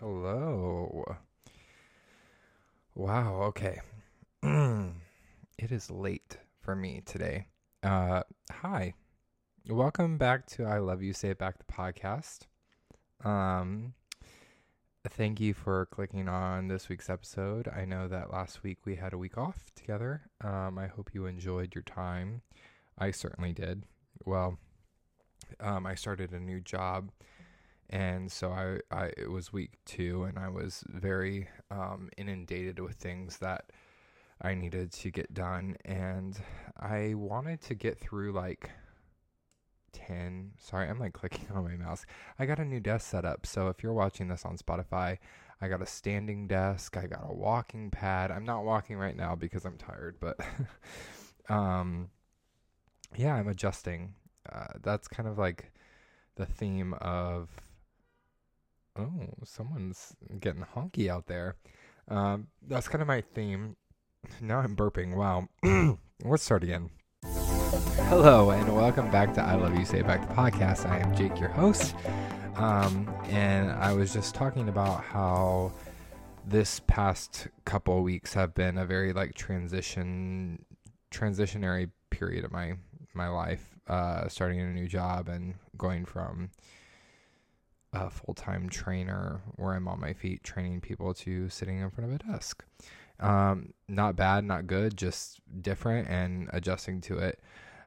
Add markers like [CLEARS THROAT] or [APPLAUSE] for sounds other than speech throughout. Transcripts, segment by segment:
Hello. Wow, okay. [CLEARS THROAT] it is late for me today. Uh hi. Welcome back to I Love You Say It Back the podcast. Um thank you for clicking on this week's episode. I know that last week we had a week off together. Um I hope you enjoyed your time. I certainly did. Well, um I started a new job and so I, I it was week two and i was very um, inundated with things that i needed to get done. And i wanted to get through like 10 sorry i'm like [LAUGHS] clicking on my mouse. I got a new desk set up. So if you're watching this on spotify i got a standing desk. I got a walking pad. I'm not walking right now because i'm tired but [LAUGHS] um yeah i'm adjusting. Uh, that's kind of like the theme of Oh, someone's getting honky out there. Um, that's kind of my theme. Now I'm burping. Wow. [CLEARS THROAT] Let's start again. Hello, and welcome back to I Love You Say Back the podcast. I am Jake, your host. Um, and I was just talking about how this past couple weeks have been a very like transition transitionary period of my my life uh starting a new job and going from a full time trainer where I'm on my feet training people to sitting in front of a desk. Um, not bad, not good, just different and adjusting to it.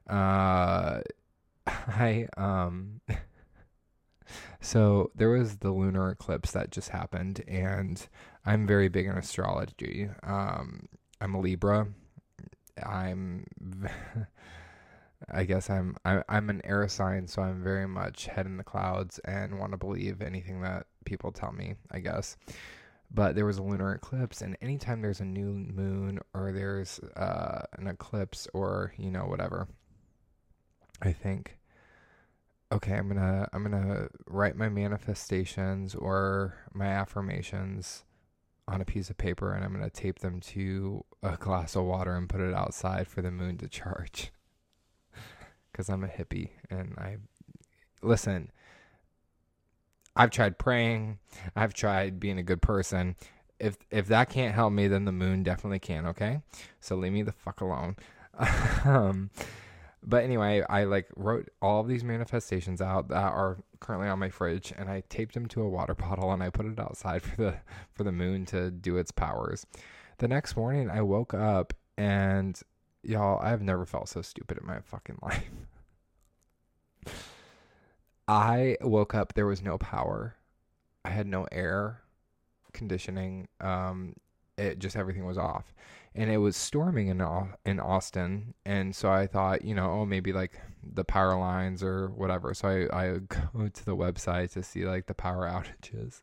Uh, [LAUGHS] I, um, [LAUGHS] so there was the lunar eclipse that just happened, and I'm very big in astrology. Um, I'm a Libra. I'm [LAUGHS] I guess I'm I, I'm an air sign, so I'm very much head in the clouds and want to believe anything that people tell me. I guess, but there was a lunar eclipse, and anytime there's a new moon or there's uh, an eclipse or you know whatever, I think, okay, I'm gonna I'm gonna write my manifestations or my affirmations on a piece of paper, and I'm gonna tape them to a glass of water and put it outside for the moon to [LAUGHS] charge because I'm a hippie and I listen. I've tried praying. I've tried being a good person. If if that can't help me, then the moon definitely can. Okay, so leave me the fuck alone. [LAUGHS] um, but anyway, I like wrote all of these manifestations out that are currently on my fridge, and I taped them to a water bottle, and I put it outside [LAUGHS] for the for the moon to do its powers. The next morning, I woke up and y'all, I've never felt so stupid in my fucking [LAUGHS] life. I woke up, there was no power. I had no air conditioning. Um, it just everything was off, and it was storming in in Austin, and so I thought, you know, oh maybe like the power lines or whatever. So I I [LAUGHS] go to the website to see like the power outages,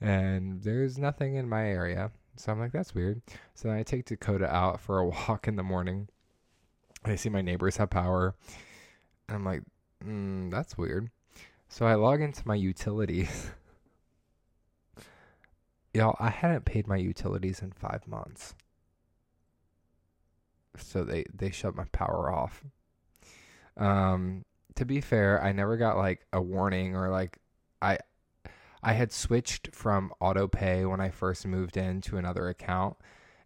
and there's nothing in my area. So I'm like, that's weird. So then I take Dakota out for a [LAUGHS] walk in the morning. I see my neighbors have power. And I'm like, mm, that's weird. So I log into my utilities. [LAUGHS] Y'all, I hadn't paid my utilities in five months. So they, they shut my power off. Um, to be fair, I never got like a warning or like I I had switched from auto pay when I first moved in to another account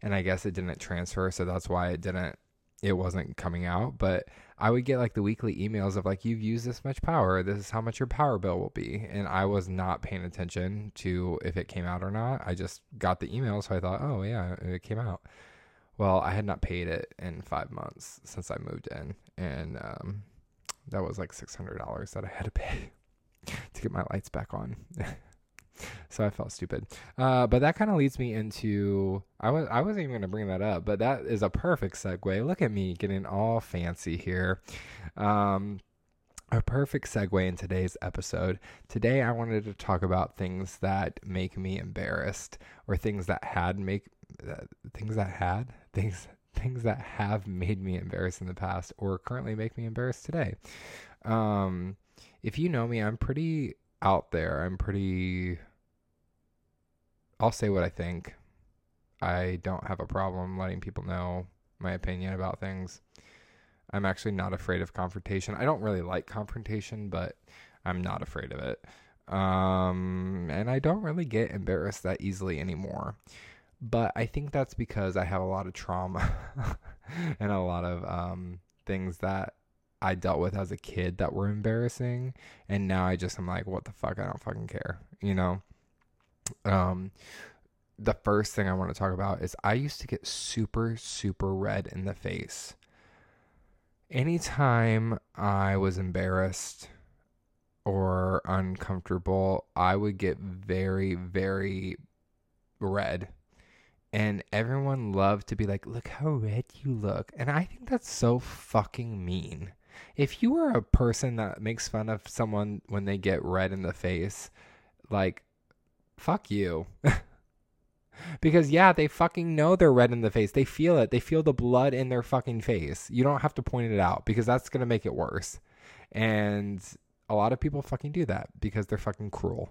and I guess it didn't transfer so that's why it didn't it wasn't coming out. But I would get like the weekly emails of like you've used this much power. This is how much your power bill will be. And I was not paying attention to if it came out or not. I just got the email so I thought oh yeah it came out. Well I had not paid it in 5 months since I moved in and um that was like $600 that I had to pay [LAUGHS] to get my lights back on. [LAUGHS] so I felt stupid. Uh, but that kind of leads me into I was I wasn't even going to bring that up, but that is a perfect segue. Look at me getting all fancy here. Um, a perfect segue in today's episode. Today I wanted to talk about things that make me embarrassed or things that had make uh, things that had [LAUGHS] things things that have made me embarrassed in the past or currently make me embarrassed today. Um, if you know me, I'm pretty out there. I'm pretty. I'll say what I think. I don't have a problem letting people know my opinion about things. I'm actually not afraid of confrontation. I don't really like confrontation, but I'm not afraid of it. Um, and I don't really get embarrassed that easily anymore. But I think that's because I have a lot of trauma [LAUGHS] and a lot of um, things that I dealt with as a kid that were embarrassing. And now I just am like, what the fuck? I don't fucking care, you know? Um, the first thing I want to talk about is I used to get super, super red in the face. Anytime I was embarrassed or uncomfortable, I would get very, very red. And everyone loved to be like, look how red you look. And I think that's so fucking mean. If you are a person that makes fun of someone when they get red in the face, like, fuck you. [LAUGHS] because yeah, they fucking know they're red in the face. They feel it. They feel the blood in their fucking face. You don't have to point it out because that's going to make it worse. And a lot of people fucking do that because they're fucking cruel.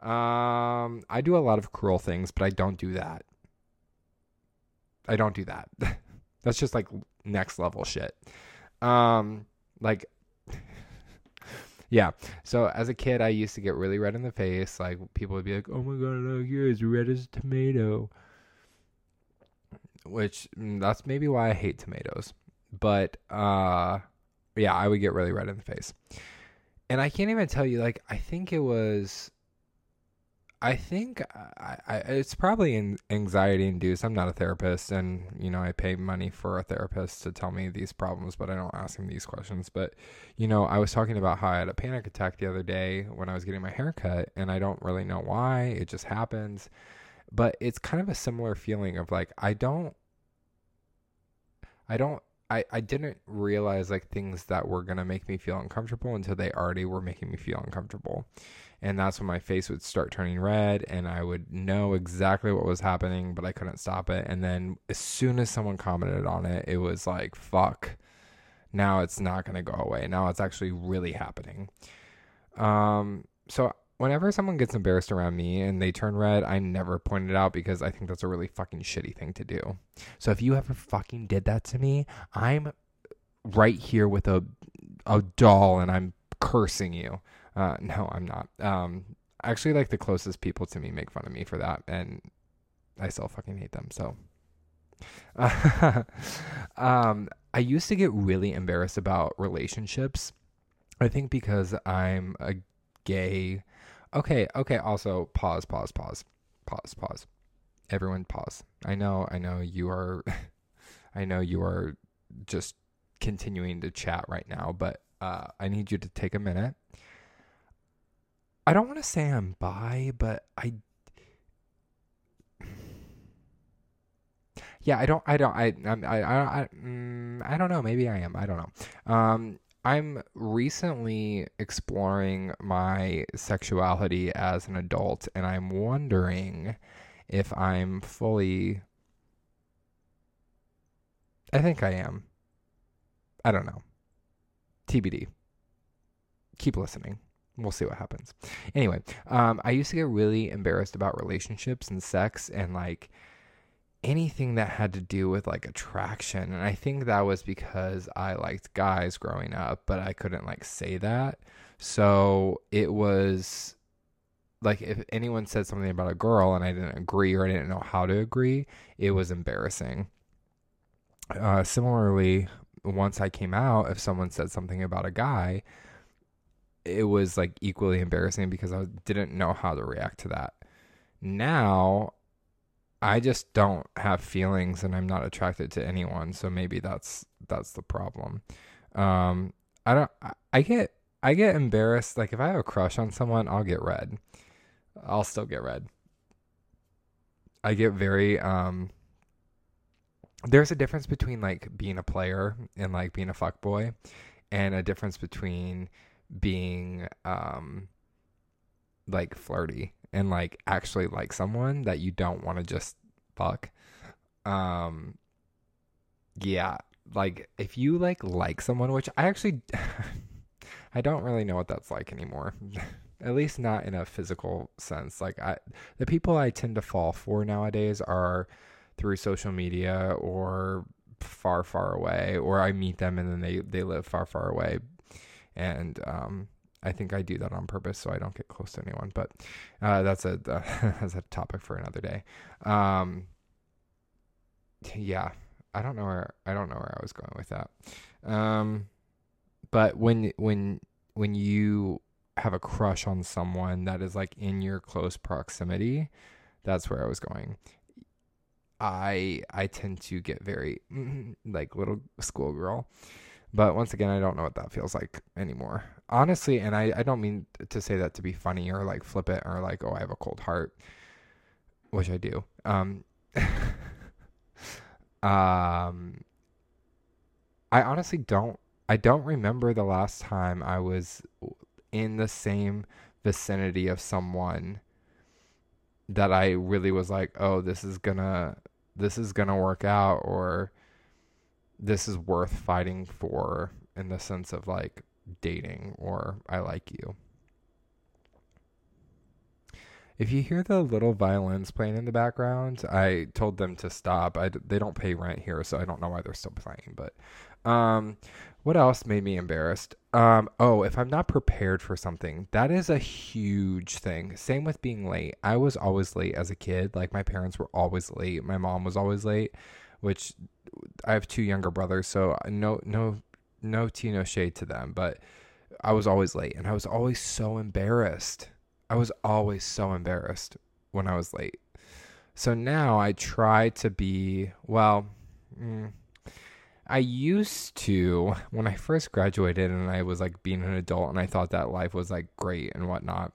Um, I do a lot of cruel things, but I don't do that. I don't do that. [LAUGHS] That's just like next level shit. Um, like, yeah. So as a kid, I used to get really red in the face. Like people would be like, "Oh my god, look, you're as red as a tomato." Which mm, that's maybe why I hate tomatoes. But uh, yeah, I would get really red in the face and I can't even tell you. Like, I think it was. I think uh, I, I, it's probably anxiety induced. I'm not a therapist, and you know I pay money for a therapist to tell me these problems, but I don't ask him these questions. But you know, I was talking about how I had a panic attack the other day when I was getting my hair cut, and I don't really know why. It just happens, but it's kind of a similar feeling of like I don't, I don't I, I didn't realize like things that were gonna make me feel uncomfortable until they already were making me feel uncomfortable. And that's when my face would start turning red and I would know exactly what was happening, but I couldn't stop it. And then as soon as someone commented on it, it was like, fuck. Now it's not gonna go away. Now it's actually really happening. Um so whenever someone gets embarrassed around me and they turn red, I never point it out because I think that's a really fucking shitty thing to do. So if you ever fucking did that to me, I'm right here with a a doll and I'm cursing you. Uh, no, I'm not. Um, actually, like the closest people to me make fun of me for that, and I still fucking hate them. So, [LAUGHS] um, I used to get really embarrassed about relationships. I think because I'm a gay Okay, okay. Also, pause, pause, pause, pause, pause. Everyone, pause. I know, I know you are, [LAUGHS] I know you are just continuing to chat right now, but uh, I need you to take a minute. I don't want to say I'm bi, but I. [SIGHS] Yeah, I don't. I don't. I. I. I. I, mm, I don't know. Maybe I am. I don't know. Um. I'm recently exploring my sexuality as an adult, and I'm wondering if I'm fully. I think I am. I don't know. TBD. Keep listening. We'll see what happens. Anyway, um, I used to get really embarrassed about relationships and sex and like anything that had to do with like attraction. And I think that was because I liked guys growing up, but I couldn't like say that. So it was like if anyone said something about a girl and I didn't agree or I didn't know how to agree, it was embarrassing. Uh, similarly, once I came out, if someone said something about a guy, it was like equally embarrassing because I didn't know how to react to that. Now I just don't have feelings and I'm not attracted to anyone, so maybe that's that's the problem. Um I don't I, get I get embarrassed like if I have a crush on someone, I'll get red. I'll still get red. I get very um there's a difference between like being a player and like being a fuck boy and a difference between being um like flirty and like actually like someone that you don't want to just fuck. Um yeah, like if you like like someone which I actually [LAUGHS] I don't really know what that's like anymore. [LAUGHS] At least not in a physical sense. Like I the people I tend to fall for nowadays are through social media or far far away or I meet them and then they they live far far away and um I think I do that on purpose so I don't get close to anyone. But uh, that's a [LAUGHS] that's a topic for another day. Um, yeah, I don't know where I don't know where I was going with that. Um, but when when when you have a crush on someone that is like in your close proximity, that's where I was going. I I tend to get very [LAUGHS] like little schoolgirl. But once again, I don't know what that feels like anymore. Honestly, and I, I don't mean to say that to be funny or like flip it or like, oh, I have a cold heart, which I do. Um, [LAUGHS] um, I honestly don't, I don't remember the last time I was in the same vicinity of someone that I really was like, oh, this is gonna, this is gonna work out or this is worth fighting for in the sense of like dating or I like you. If you hear the little violins playing in the background, I told them to stop. I, they don't pay rent here, so I don't know why they're still playing. But um, what else made me embarrassed? Um, oh, if I'm not prepared for something, that is a huge thing. Same with being late. I was always late as a kid. Like my parents were always late. My mom was always late, which I have two younger brothers, so no no no tea no shade to them, but I was always late and I was always so embarrassed. I was always so embarrassed when I was late. So now I try to be well. Mm, I used to when I first graduated and I was like being an adult and I thought that life was like great and whatnot.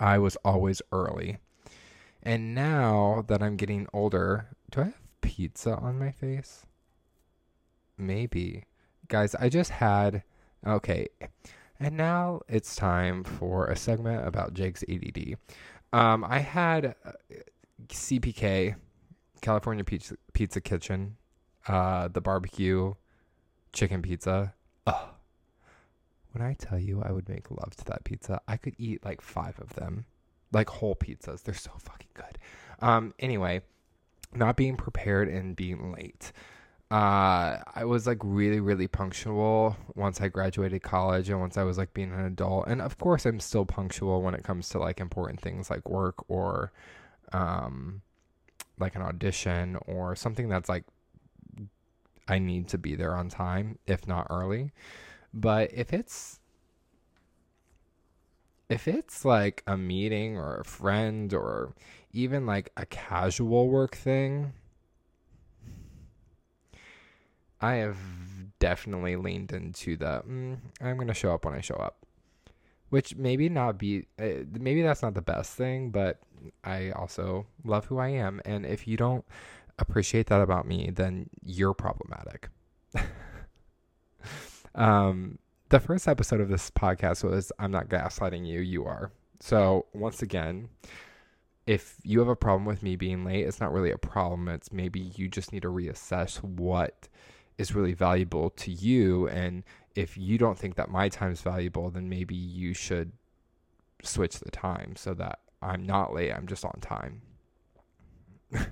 I was always early. And now that I'm getting older, do I have pizza on my face? Maybe. Guys, I just had. Okay. And now it's time for a segment about Jake's ADD. Um, I had uh, CPK, California Pizza, Pizza Kitchen, uh, the barbecue chicken pizza. Ugh. When I tell you I would make love to that pizza, I could eat like five of them, like whole pizzas. They're so fucking good. Um, anyway, not being prepared and being late. Uh, I was like really, really punctual once I graduated college and once I was like being an adult. And of course, I'm still punctual when it comes to like important things like work or, um, like an audition or something that's like I need to be there on time, if not early. But if it's if it's like a meeting or a friend or even like a casual work thing, I have definitely leaned into the mm, I'm going to show up when I show up. Which maybe not be uh, maybe that's not the best thing, but I also love who I am and if you don't appreciate that about me, then you're problematic. [LAUGHS] um the first episode of this podcast was I'm not gaslighting you, you are. So, once again, if you have a problem with me being late, it's not really a problem. It's maybe you just need to reassess what is really valuable to you. And if you don't think that my time is valuable, then maybe you should switch the time so that I'm not late, I'm just on time. [LAUGHS] I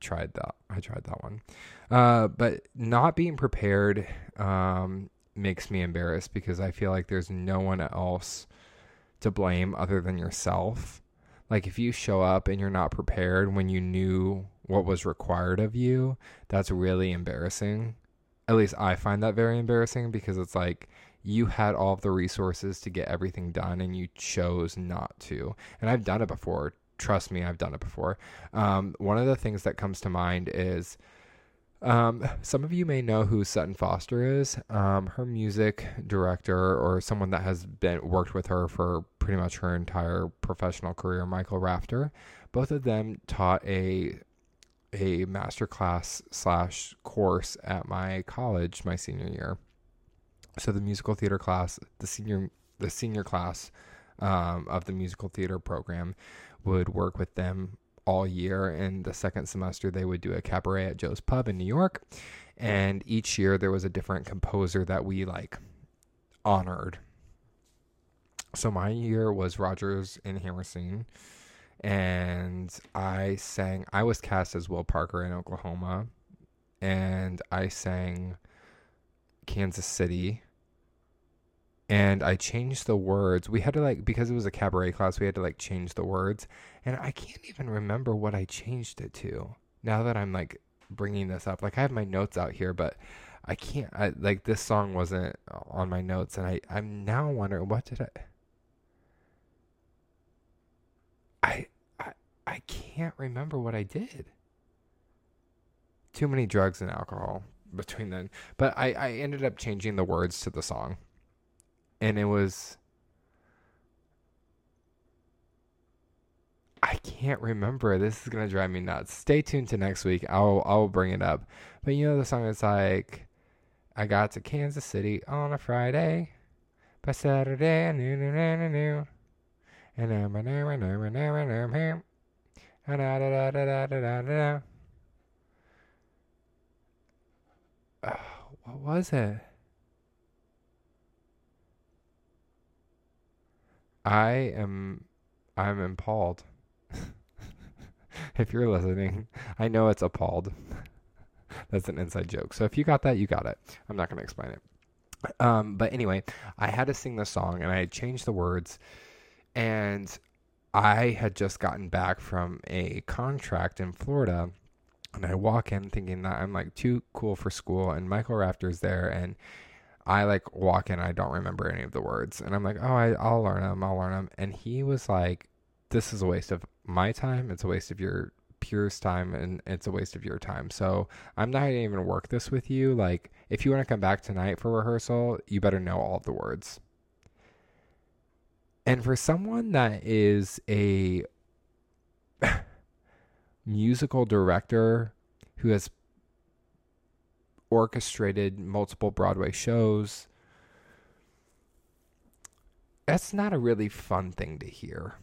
tried that. I tried that one. Uh, but not being prepared um, makes me embarrassed because I feel like there's no one else to blame other than yourself. Like if you show up and you're not prepared when you knew what was required of you, that's really embarrassing. At least I find that very embarrassing because it's like you had all of the resources to get everything done and you chose not to. And I've done it before. Trust me, I've done it before. Um, one of the things that comes to mind is um, some of you may know who Sutton Foster is. Um, her music director, or someone that has been worked with her for pretty much her entire professional career, Michael Rafter. Both of them taught a a master class slash course at my college my senior year. So the musical theater class, the senior the senior class um, of the musical theater program, would work with them all year. In the second semester, they would do a cabaret at Joe's Pub in New York. And each year, there was a different composer that we like honored. So my year was Rodgers and Hammerstein. And I sang, I was cast as Will Parker in Oklahoma. And I sang Kansas City and I changed the words. We had to like because it was a cabaret class, we had to like change the words, and I can't even remember what I changed it to. Now that I'm like bringing this up, like I have my notes out here, but I can't. I like this song wasn't on my notes, and I I'm now wondering what did I. I I I can't remember what I did. Too many drugs and alcohol between then, but I I ended up changing the words to the song and it was I can't remember. This is gonna drive me nuts. Stay tuned to next week. I'll I'll bring it up. But you know the song is like I got to Kansas City on a Friday. By Saturday I knew knew knew knew and I'm a him. And da da da da da da da. What was it? I am I'm appalled. [LAUGHS] if you're listening, I know it's appalled. [LAUGHS] That's an inside joke. So if you got that, you got it. I'm not going to explain it. Um, but anyway, I had to sing the song and I had changed the words and I had just gotten back from a contract in Florida and I walk in thinking that I'm like too cool for school and Michael Rafter's there and I like walk in, I don't remember any of the words, and I'm like, oh, I, I'll learn them, I'll learn them. And he was like, this is a waste of my time. It's a waste of your peers' time, and it's a waste of your time. So I'm not gonna even work this with you. Like, if you want to come back tonight for rehearsal, you better know all the words. And for someone that is a [LAUGHS] musical director who has orchestrated multiple Broadway shows. That's not a really fun thing to hear,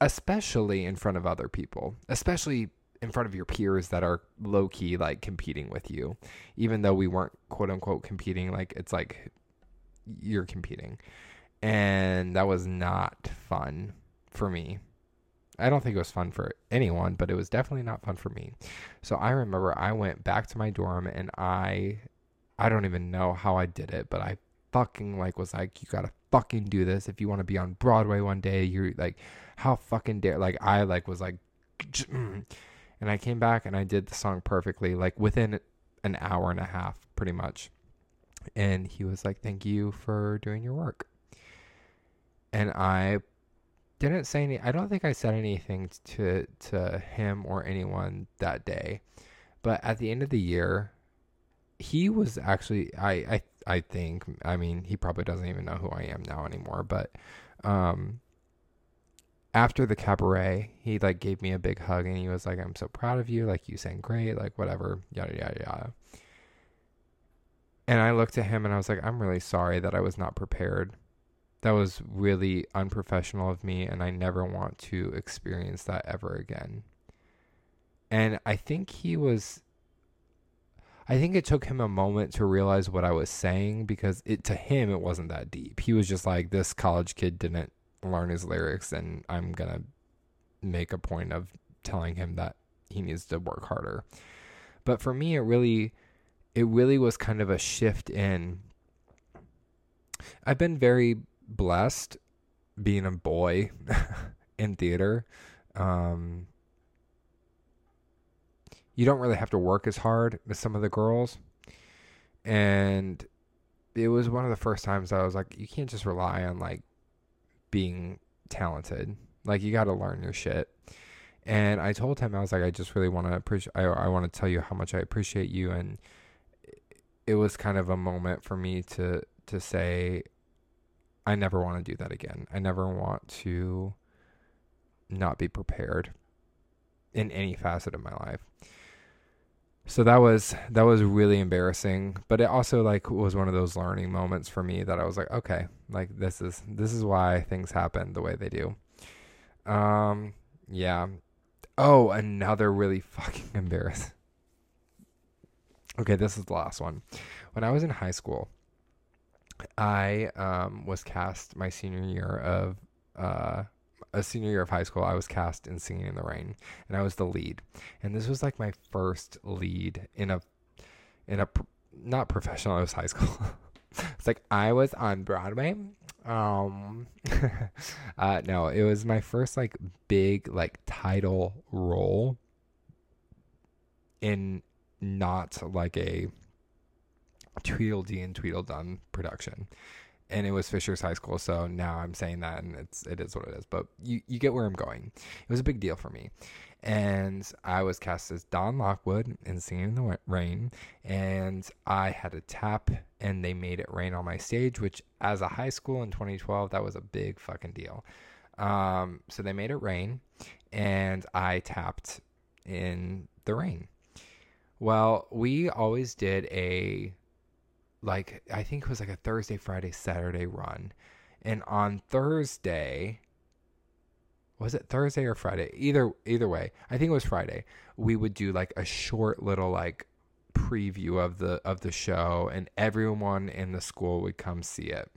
especially in front of other people, especially in front of your peers that are low key like competing with you, even though we weren't quote unquote competing. Like it's like you're competing. And that was not fun for me. I don't think it was fun for anyone, but it was definitely not fun for me. So I remember I went back to my dorm and I I don't even know how I did it, but I fucking like was like you got to fucking do this if you want to be on Broadway one day. You're like how fucking dare like I like was like [CLEARS THROAT] and I came back and I did the song perfectly like within an hour and a half pretty much. And he was like thank you for doing your work. And I didn't say any. I don't think I said anything to to him or anyone that day. But at the end of the year, he was actually. I I I think. I mean, he probably doesn't even know who I am now anymore. But um, after the cabaret, he like gave me a big hug and he was like, "I'm so proud of you. Like you sang great. Like whatever. Yada yada yada." And I looked at him and I was like, "I'm really sorry that I was not prepared." That was really unprofessional of me and I never want to experience that ever again. And I think he was I think it took him a moment to realize what I was saying because it to him it wasn't that deep. He was just like this college kid didn't learn his lyrics and I'm going to make a point of telling him that he needs to work harder. But for me it really it really was kind of a shift in I've been very blessed being a boy [LAUGHS] in theater. Um, you don't really have to work as hard as some of the girls. And it was one of the first times I was like, you can't just rely on like being talented. Like you got to learn your shit. And I told him I was like, I just really want to appreciate. I I want to tell you how much I appreciate you. And it was kind of a moment for me to to say I never want to do that again. I never want to not be prepared in any facet of my life. So that was that was really embarrassing, but it also like was one of those learning moments for me that I was like, okay, like this is this is why things happen the way they do. Um yeah. Oh, another really [LAUGHS] fucking embarrassing. Okay, this is the last one. When I was in high school, I um, was cast my senior year of uh, a senior year of high school. I was cast in Singing in the Rain, and I was the lead. And this was like my first lead in a in a not professional. [LAUGHS] It was high school. [LAUGHS] it's like I was on Broadway. Um, [LAUGHS] uh, no, it was my first like big like title role in not like a Tweedledee and Tweedledum production. And it was Fisher's High School, so now I'm saying that and it's it is what it is. But you, you get where I'm going. It was a big deal for me. And I was cast as Don Lockwood in Singing in the Rain. And I had a tap and they made it rain on my stage, which as a high school in 2012, that was a big fucking deal. Um, so they made it rain and I tapped in the rain. Well, we always did a like I think it was like a Thursday, Friday, Saturday run. And on Thursday, was it Thursday or Friday? Either either way, I think it was Friday. We would do like a short little like preview of the of the show and everyone in the school would come see it.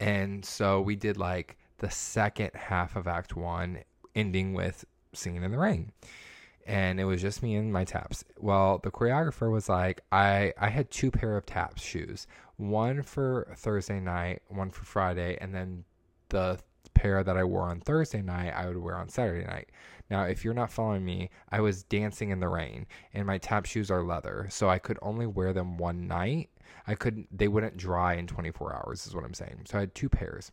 And so we did like the second half of act 1 ending with singing in the rain and it was just me and my taps. Well, the choreographer was like, I I had two pair of taps shoes, one for Thursday night, one for Friday, and then the pair that I wore on Thursday night I would wear on Saturday night. Now, if you're not following me, I was dancing in the rain, and my tap shoes are leather, so I could only wear them one night. I couldn't; they wouldn't dry in 24 hours, is what I'm saying. So I had two pairs.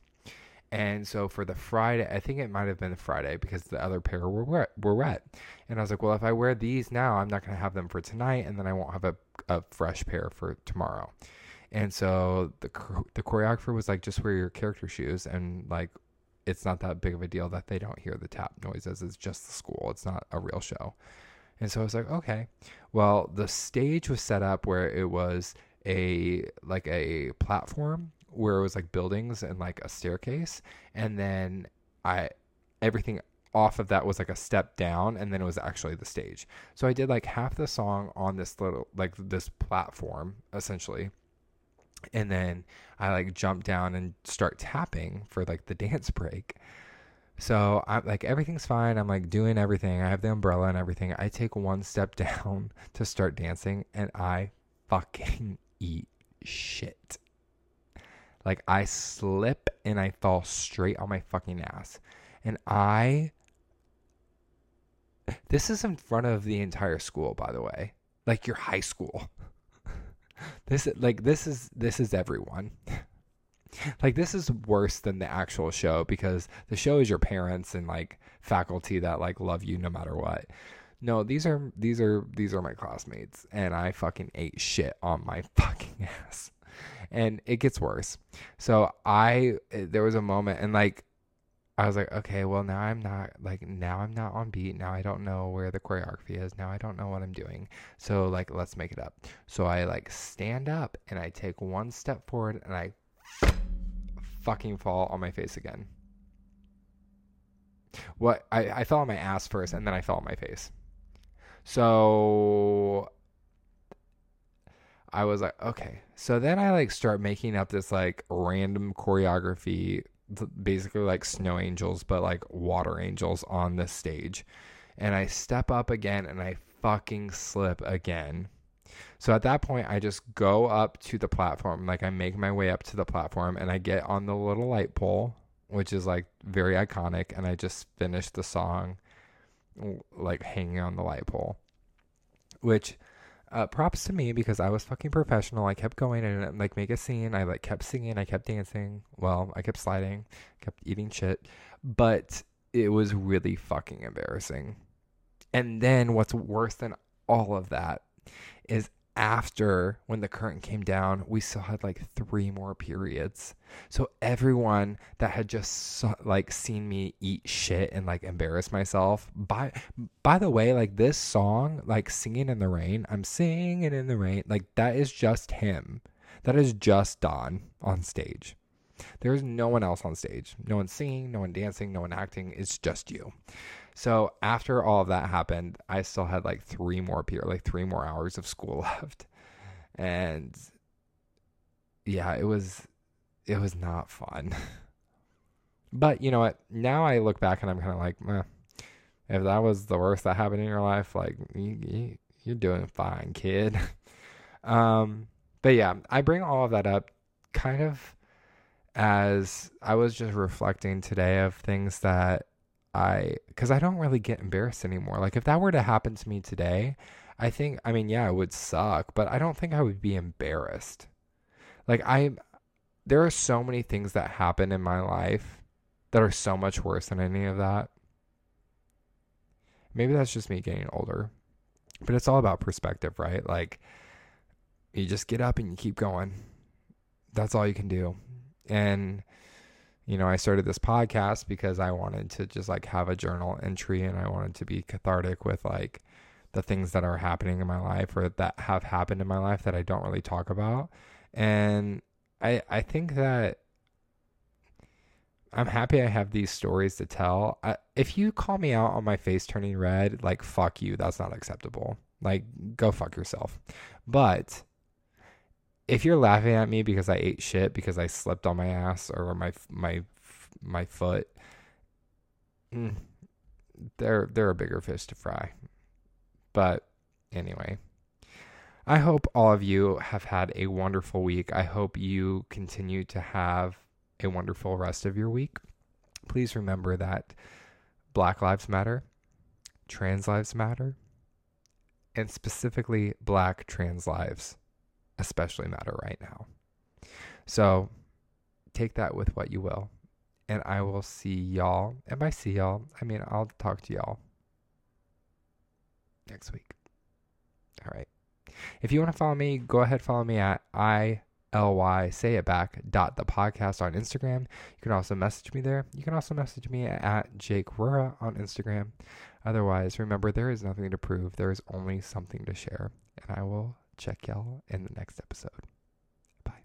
And so for the Friday, I think it might have been the Friday because the other pair were wet, were wet. And I was like, well, if I wear these now, I'm not going to have them for tonight, and then I won't have a, a fresh pair for tomorrow. And so the the choreographer was like, just wear your character shoes, and like, it's not that big of a deal that they don't hear the tap noises. It's just the school. It's not a real show. And so I was like, okay. Well, the stage was set up where it was a like a platform where it was like buildings and like a staircase and then i everything off of that was like a step down and then it was actually the stage. So i did like half the song on this little like this platform essentially and then i like jump down and start tapping for like the dance break. So i'm like everything's fine. I'm like doing everything. I have the umbrella and everything. I take one step [LAUGHS] down to start dancing and i fucking eat shit like I slip and I fall straight on my fucking ass. And I This is in front of the entire school, by the way. Like your high school. [LAUGHS] this like this is this is everyone. [LAUGHS] like this is worse than the actual show because the show is your parents and like faculty that like love you no matter what. No, these are these are these are my classmates and I fucking ate shit on my [LAUGHS] fucking ass and it gets worse. So I eh, there was a moment and like I was like, okay, well now I'm not like now I'm not on beat. Now I don't know where the choreography is. Now I don't know what I'm doing. So like let's make it up. So I like stand up and I take one step forward and I fucking fall on my face again. What I, I fell on my ass first and then I fell on my face. So I was like, okay. So then I like start making up this like random choreography, basically like snow angels, but like water angels on the stage. And I step up again and I fucking slip again. So at that point, I just go up to the platform. Like I make my way up to the platform and I get on the little light pole, which is like very iconic. And I just finish the song like hanging on the light pole, which uh, props to me because I was fucking professional. I kept going and like make a scene. I like kept singing. I kept dancing. Well, I kept sliding, kept eating shit, but it was really fucking embarrassing. And then what's worse than all of that is after when the curtain came down, we still had like three more periods. So everyone that had just like seen me eat shit and like embarrass myself. By by the way, like this song, like singing in the rain, I'm singing in the rain, like that is just him. That is just Don on stage. There's no one else on stage. No one singing, no one dancing, no one acting. It's just you. So after all of that happened, I still had like three more period, like three more hours of school [LAUGHS] left, and yeah, it was it was not fun. [LAUGHS] but you know what? Now I look back and I'm kind of like, if that was the worst that happened in your life, like you, you're doing fine, kid. [LAUGHS] um, but yeah, I bring all of that up kind of as I was just reflecting today of things that I, because I don't really get embarrassed anymore. Like if that were to happen to me today, I think, I mean, yeah, it would suck, but I don't think I would be embarrassed. Like I, there are so many things that happen in my life that are so much worse than any of that. Maybe that's just me getting older, but it's all about perspective, right? Like you just get up and you keep going. That's all you can do. And you know, I started this podcast because I wanted to just like have a journal entry and I wanted to be cathartic with like the things that are happening in my life or that have happened in my life that I don't really talk about. And I I think that I'm happy I have these stories to tell. I, if you call me out on my face turning red, like fuck you, that's not acceptable. Like go fuck yourself. But if you're laughing at me because I ate shit because I slipped on my ass or my my my foot, mm, they're they're a bigger fish to fry. But anyway, I hope all of you have had a wonderful week. I hope you continue to have a wonderful rest of your week. Please remember that Black Lives Matter, trans lives matter, and specifically Black trans lives especially matter right now. So take that with what you will. And I will see y'all. And by see y'all, I mean I'll talk to y'all next week. All right. If you want to follow me, go ahead follow me at I L Y say it back dot the podcast on Instagram. You can also message me there. You can also message me at Jake Rura on Instagram. Otherwise, remember there is nothing to prove. There is only something to share. And I will check y'all in the next episode. Bye.